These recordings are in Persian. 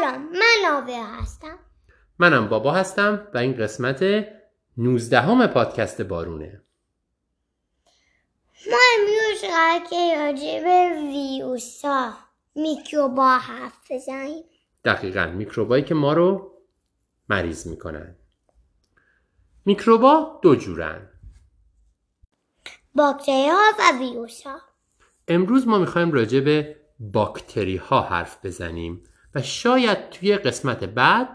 سلام من آبیا هستم. منم بابا هستم و این قسمت 19 همه پادکست بارونه. ما امروز قرار که راجع به ویروسا میکروبا حرف بزنیم. دقیقا میکروبایی که ما رو مریض می‌کنن. میکروبا دو جورن. باکتری ها و ویروس ها امروز ما می‌خوایم راجع به باکتری ها حرف بزنیم. و شاید توی قسمت بعد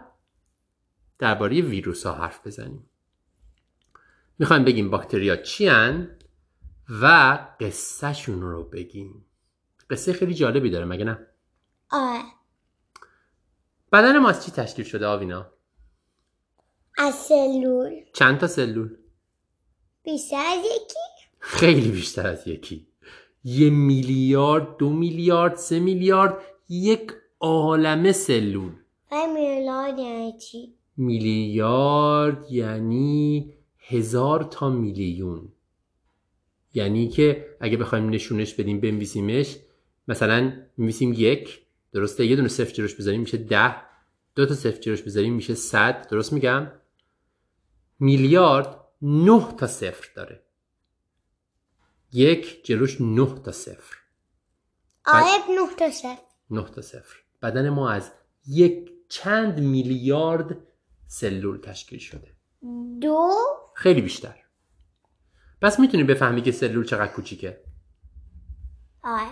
درباره ویروس ها حرف بزنیم می‌خوایم بگیم باکتری ها چی هن و قصهشون رو بگیم قصه خیلی جالبی داره مگه نه؟ آره بدن ما از چی تشکیل شده آوینا؟ از سلول چند تا سلول؟ بیشتر از یکی خیلی بیشتر از یکی یه میلیارد دو میلیارد سه میلیارد یک عالمه سلول. میلیارد یعنی چی؟ میلیارد یعنی هزار تا میلیون. یعنی که اگه بخوایم نشونش بدیم بنویسیمش مثلا می‌نویسیم یک درسته؟ یه دونه صفر جلوش بذاریم میشه ده. دو تا صفر جلوش بذاریم میشه صد. درست میگم؟ میلیارد نه تا صفر داره. یک جلوش نه تا صفر. آره نه تا صفر. نه تا صفر. بدن ما از یک چند میلیارد سلول تشکیل شده. دو؟ خیلی بیشتر. پس می‌تونی بفهمی که سلول چقدر کوچیکه؟ آره.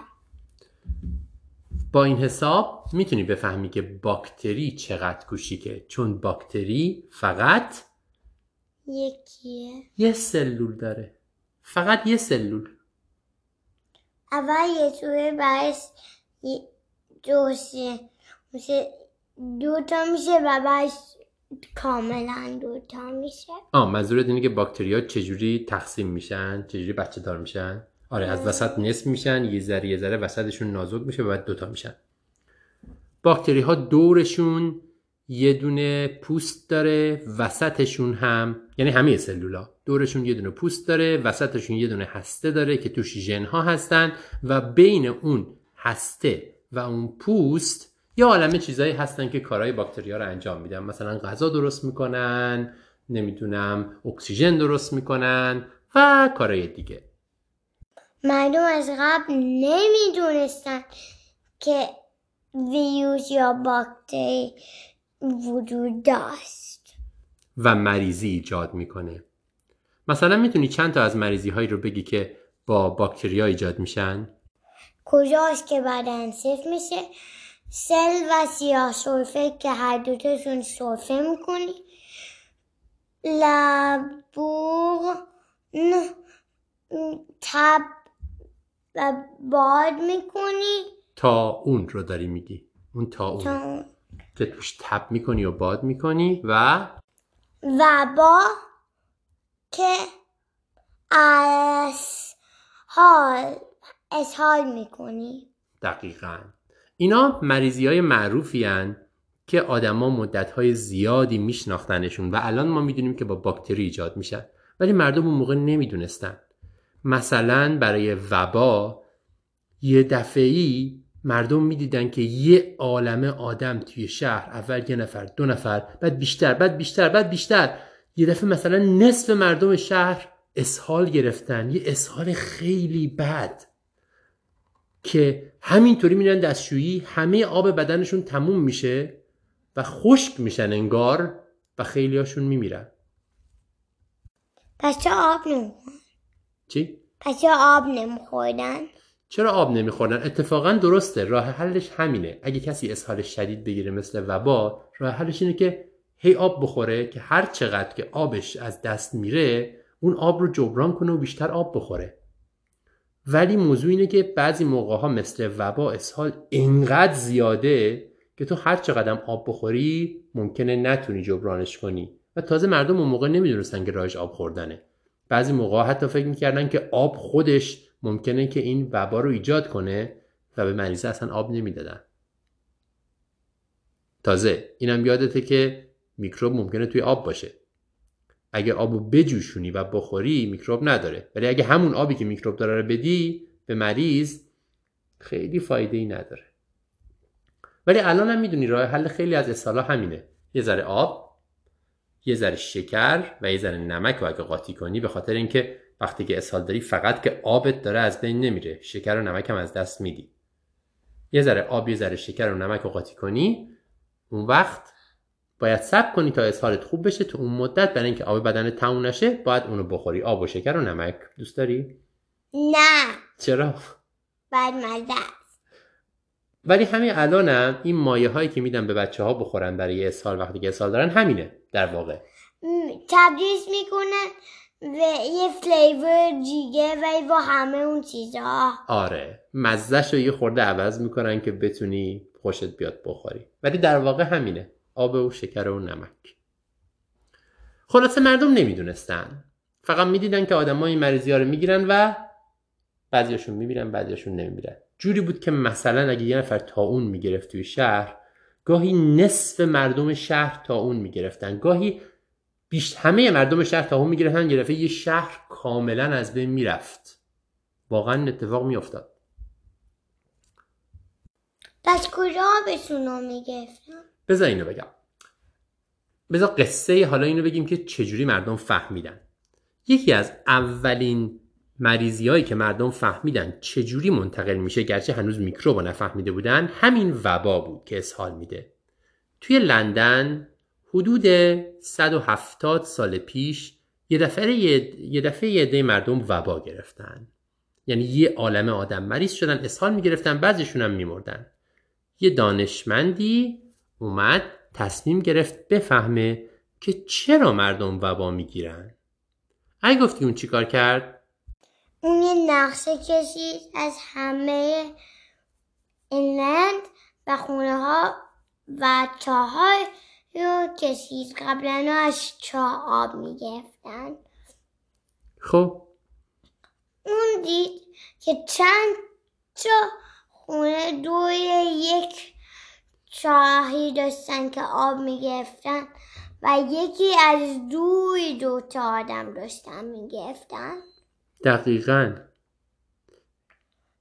با این حساب می‌تونی بفهمی که باکتری چقدر کوچیکه. چون باکتری فقط یکیه. یه سلول داره. فقط یه سلول. اول یه توی برش دوشه میشه دو تا میشه و بعدش کاملا دو تا میشه. آه منظورت اینه که باکتری ها چجوری تقسیم میشن؟ چجوری بچه دار میشن؟ آره از وسط نصف میشن یه ذره یه ذره وسطشون نازک میشه و بعد دوتا میشن. باکتری ها دورشون یه دونه پوست داره وسطشون هم یعنی همه سلولا. دورشون یه دونه پوست داره وسطشون یه دونه هسته داره که توش ژن ها هستن و بین اون هسته و اون پوست یه عالمه چیزایی هستن که کارهای باکتریا رو انجام میدن. مثلا غذا درست می‌کنن نمی‌دونم اکسیژن درست می‌کنن و کارهای دیگه. مردم از قبل نمی‌دونستن که ویروس یا باکتری وجود داشت. و مریضی ایجاد می‌کنه. مثلا می‌تونی چند تا از مریضی هایی رو بگی که با باکتریا ایجاد میشن؟ کجاست که بدن صفر میشه؟ سل و سیاه سرفه که هر دوتاشون سرفه می‌کنی. لبوغ تب و باد می‌کنی. تا اون رو داری میگی. اون تا اون. تا که توش تب می‌کنی و باد می‌کنی و وبا که از حال اسهال می‌کنی. دقیقا. اینا مریضی های معروفی هن که آدما مدت های زیادی میشناختنشون و الان ما می‌دونیم که با باکتری ایجاد میشن ولی مردم اون موقع نمی‌دونستن. مثلا برای وبا یه دفعی مردم می‌دیدن که یه عالمه آدم توی شهر اول یه نفر دو نفر بعد بیشتر بعد بیشتر بعد بیشتر. یه دفعه مثلا نصف مردم شهر اسهال گرفتن. یه اسهال خیلی بد. که همینطوری میرن دستشویی همه آب بدنشون تموم میشه و خشک میشن انگار و خیلی هاشون میمیرن. پس چرا آب نمیخوردن چی؟ پس چرا آب نمیخوردن چرا آب نمیخوردن اتفاقا درسته راه حلش همینه. اگه کسی اسهال شدید بگیره مثل وبا راه حلش اینه که هی آب بخوره که هر چقدر که آبش از دست میره اون آب رو جبران کنه و بیشتر آب بخوره. ولی موضوع اینه که بعضی موقع ها مثل وبا اسهال انقدر زیاده که تو هر چقدر آب بخوری ممکنه نتونی جبرانش کنی. و تازه مردم اون موقع نمی‌دونستن که راهش آب خوردنه. بعضی موقع حتی فکر می‌کردن که آب خودش ممکنه که این وبا رو ایجاد کنه و به مریض اصلا آب نمی‌دادن. تازه اینم یادته که میکروب ممکنه توی آب باشه. اگه آبو بجوشونی و بخوری میکروب نداره. ولی اگه همون آبی که میکروب داره رو بدی به مریض خیلی فایده ای نداره. ولی الان هم می‌دونی راه حل خیلی از اسهالا همینه. یه ذره آب یه ذره شکر و یه ذره نمک و اگه قاطی کنی به خاطر اینکه وقتی که اسهال داری فقط که آبت داره از بین نمیره. شکر و نمک هم از دست میدی. یه ذره آب یه ذره شکر و نمک رو قاطی کنی اون وقت باید صبر کنی تا اسهالت خوب بشه. تو اون مدت برای اینکه آب بدن تموم نشه باید اونو بخوری. آب و شکر و نمک. دوست داری؟ نه. چرا؟ بعد مزه. ولی همین الانم این مایه هایی که میدن به بچه ها بخورن برای اسهال وقتی که اسهال دارن همینه در واقع. تبدیلش می‌کنن به یه فلیور دیگه ولی با همه اون چیزها آره. مزهش رو یه خورده عوض می‌کنن که بتونی خوشت بیاد بخوری. ولی در واقع همینه. آب و شکر و نمک. خلاصه مردم نمی‌دونستن. فقط می‌دیدن که آدم این مریضی ها رو می‌گیرن و بعضیاشون میمیرن بعضیاشون نمیمیرن. جوری بود که مثلا اگه یه نفر تاون می‌گرفت توی شهر گاهی نصف مردم شهر تاون می‌گرفتن. گاهی بیش همه مردم شهر تاون می‌گرفتن یه دفعه یه شهر کاملا از بین می‌رفت. واقعا اتفاق میافتاد. پس کجا آبشون رو می‌گرفتن؟ بذار اینو بگم. بذار قصه حالا اینو بگیم که چجوری مردم فهمیدن. یکی از اولین مریضی هایی که مردم فهمیدن چجوری منتقل میشه گرچه هنوز میکروب رو نفهمیده بودن همین وبا بود که اسهال میده. توی لندن حدود 170 سال پیش یه دفعه یه دفعه یه عده مردم وبا گرفتن. یعنی یه عالم آدم مریض شدن اسهال می‌گرفتن بعضیشون هم میمردن. یه دانشمندی اومد تصمیم گرفت بفهمه که چرا مردم وبا می‌گیرن. اگه گفتی اون چیکار کرد؟ اون یه نقشه کشید از همه اینلند و خونه ها و چاهای رو کشید قبلا از چاه آب می‌گرفتن. خب. اون دید که چند تا خونه دوی یک چاهی داشتن که آب می‌گرفتن و یکی از دوی دو تا آدم داشتن می‌گرفتن. دقیقا.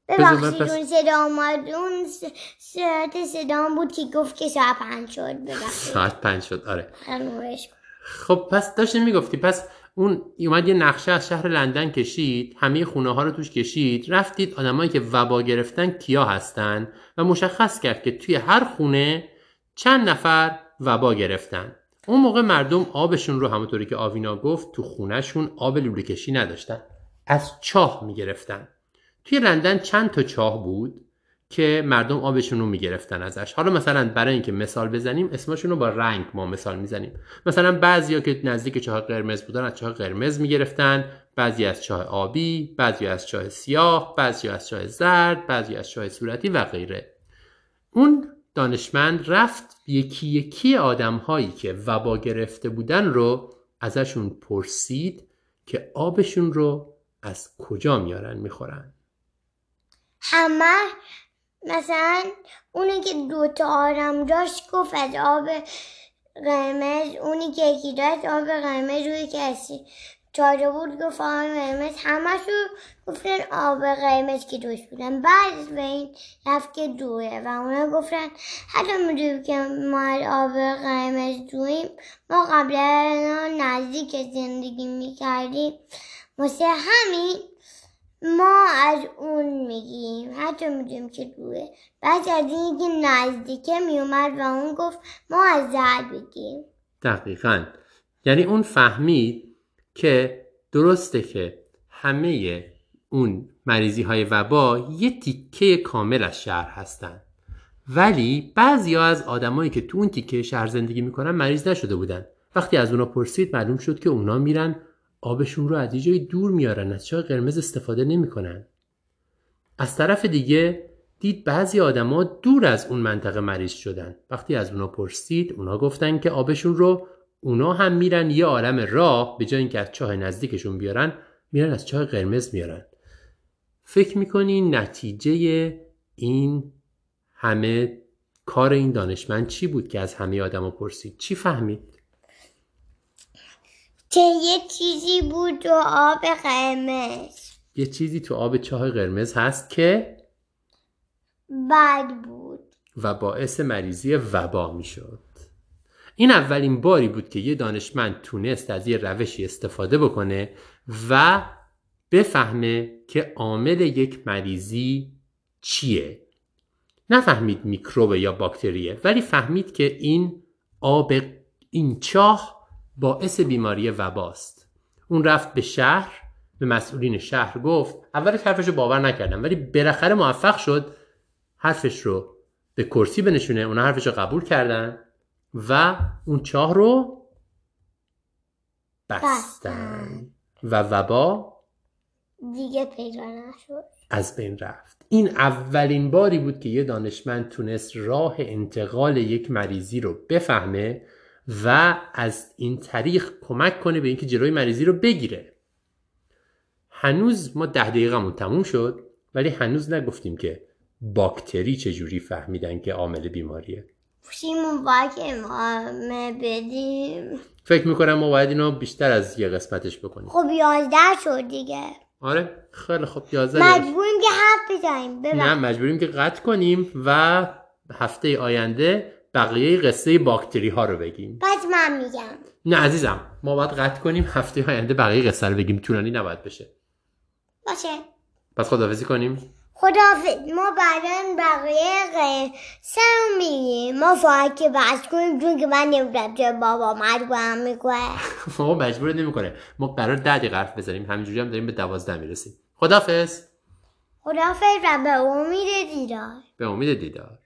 ببخشید پس- اون صدا اومد. اون س- صورت صدا بود که گفت که ساعت پنج شد. ببخشید. ساعت پنج شد آره. کن. خب پس داشتی می‌گفتی پس اون اومد یه نقشه از شهر لندن کشید همه خونه ها رو توش کشید رفتید آدمایی که وبا گرفتن کیا هستن و مشخص کرد که توی هر خونه چند نفر وبا گرفتن. اون موقع مردم آبشون رو همونطوری که آوینا گفت تو خونهشون آب لوله کشی نداشتن. از چاه می‌گرفتن. توی لندن چند تا چاه بود؟ که مردم آبشون رو می‌گرفتن ازش. حالا مثلا برای اینکه مثال بزنیم اسمشون رو با رنگ ما مثال می‌زنیم. مثلا بعضیا که نزدیک چاه قرمز بودن از چاه قرمز می‌گرفتن. بعضی از چاه آبی بعضی از چاه سیاه بعضی از چاه زرد بعضی از چاه صورتی و غیره. اون دانشمند رفت یکی یکی آدم هایی که وبا گرفته بودن رو ازشون پرسید که آبشون رو از کجا میارن می‌خورن. همه مثلا اونی که دو تا آدم داشت گفت از آب قرمز اونی که یکی داشت آب قرمز روی کسی چاره بود گفت آب قرمز. همشو گفتن آب قرمز که دوش بودن. بعد به این رفت که دوه و اونا گفتن حتی می‌دونیم که ما از آب قرمز دویم ما قبلا نزدیک زندگی می‌کردیم. واسه همین ما از اون میگیم. حتی می‌دونیم که دوه بعد از این که نزدیکه میومد و اون گفت ما از زر بگیم. دقیقا. یعنی اون فهمید که درسته که همه اون مریضی های وبا یه تیکه کامل از شهر هستن. ولی بعضی ها از آدمایی که تو اون تیکه شهر زندگی می‌کنن مریض نشده بودن. وقتی از اونا پرسید معلوم شد که اونا میرن آبشون رو از یه جای دور میارن از چاه قرمز استفاده نمی‌کنن؟ از طرف دیگه دید بعضی آدما دور از اون منطقه مریض شدن. وقتی از اونا پرسید اونا گفتن که آبشون رو اونا هم میرن یه عالم راه به جای اینکه از چاه نزدیکشون بیارن میرن از چاه قرمز میارن. فکر می‌کنی نتیجه این همه کار این دانشمند چی بود که از همه آدما پرسید؟ چی فهمید؟ که یه چیزی بود تو آب قرمز. یه چیزی تو آب چاه قرمز هست که بد بود. و باعث مریضی وبا می‌شد. این اولین باری بود که یه دانشمند تونست از یه روشی استفاده بکنه و بفهمه که عامل یک مریضی چیه. نفهمید میکروب یا باکتریه ولی فهمید که این آب این چاه باعث بیماری وباست. اون رفت به شهر به مسئولین شهر گفت اولش حرفش رو باور نکردم ولی بالاخره موفق شد حرفش رو به کرسی بنشونه اونا حرفش رو قبول کردن و اون چاه رو بستن. و وبا دیگه پیدا نشد. از بین رفت. این اولین باری بود که یه دانشمند تونست راه انتقال یک مریضی رو بفهمه و از این طریق کمک کنه به اینکه جلوی مریضی رو بگیره. هنوز ما ده دقیقمون تموم شد ولی هنوز نگفتیم که باکتری چجوری فهمیدن که عامل بیماریه. پوشیمون باید امامه بدیم. فکر می‌کنم ما باید اینو بیشتر از یه قسمتش بکنیم. خب یازده شد دیگه. آره خیلی خب یازده. مجبوریم که حرف بزنیم نه مجبوریم که قطع کنیم و هفته آینده بقیه قصه باکتری ها رو بگیم. پس من میگم. نه عزیزم ما باید قطع کنیم هفته آینده بقیه قصه رو بگیم. طولانی نباید بشه. باشه. پس خداحافظی کنیم. خداحافظ ما بعدا بقیه قصه رو میگیم. ما فقط که بحث کنیم چون که من نمی‌دونم چه بابا مجبورم می‌کنه ما مجبور نمی‌کنه. ما قرار ده دقیقه حرف بزنیم. همینجوری هم داریم به دوازده می‌رسیم. خداحافظ. خداحافظ و به امید دیدار. به امید دیدار.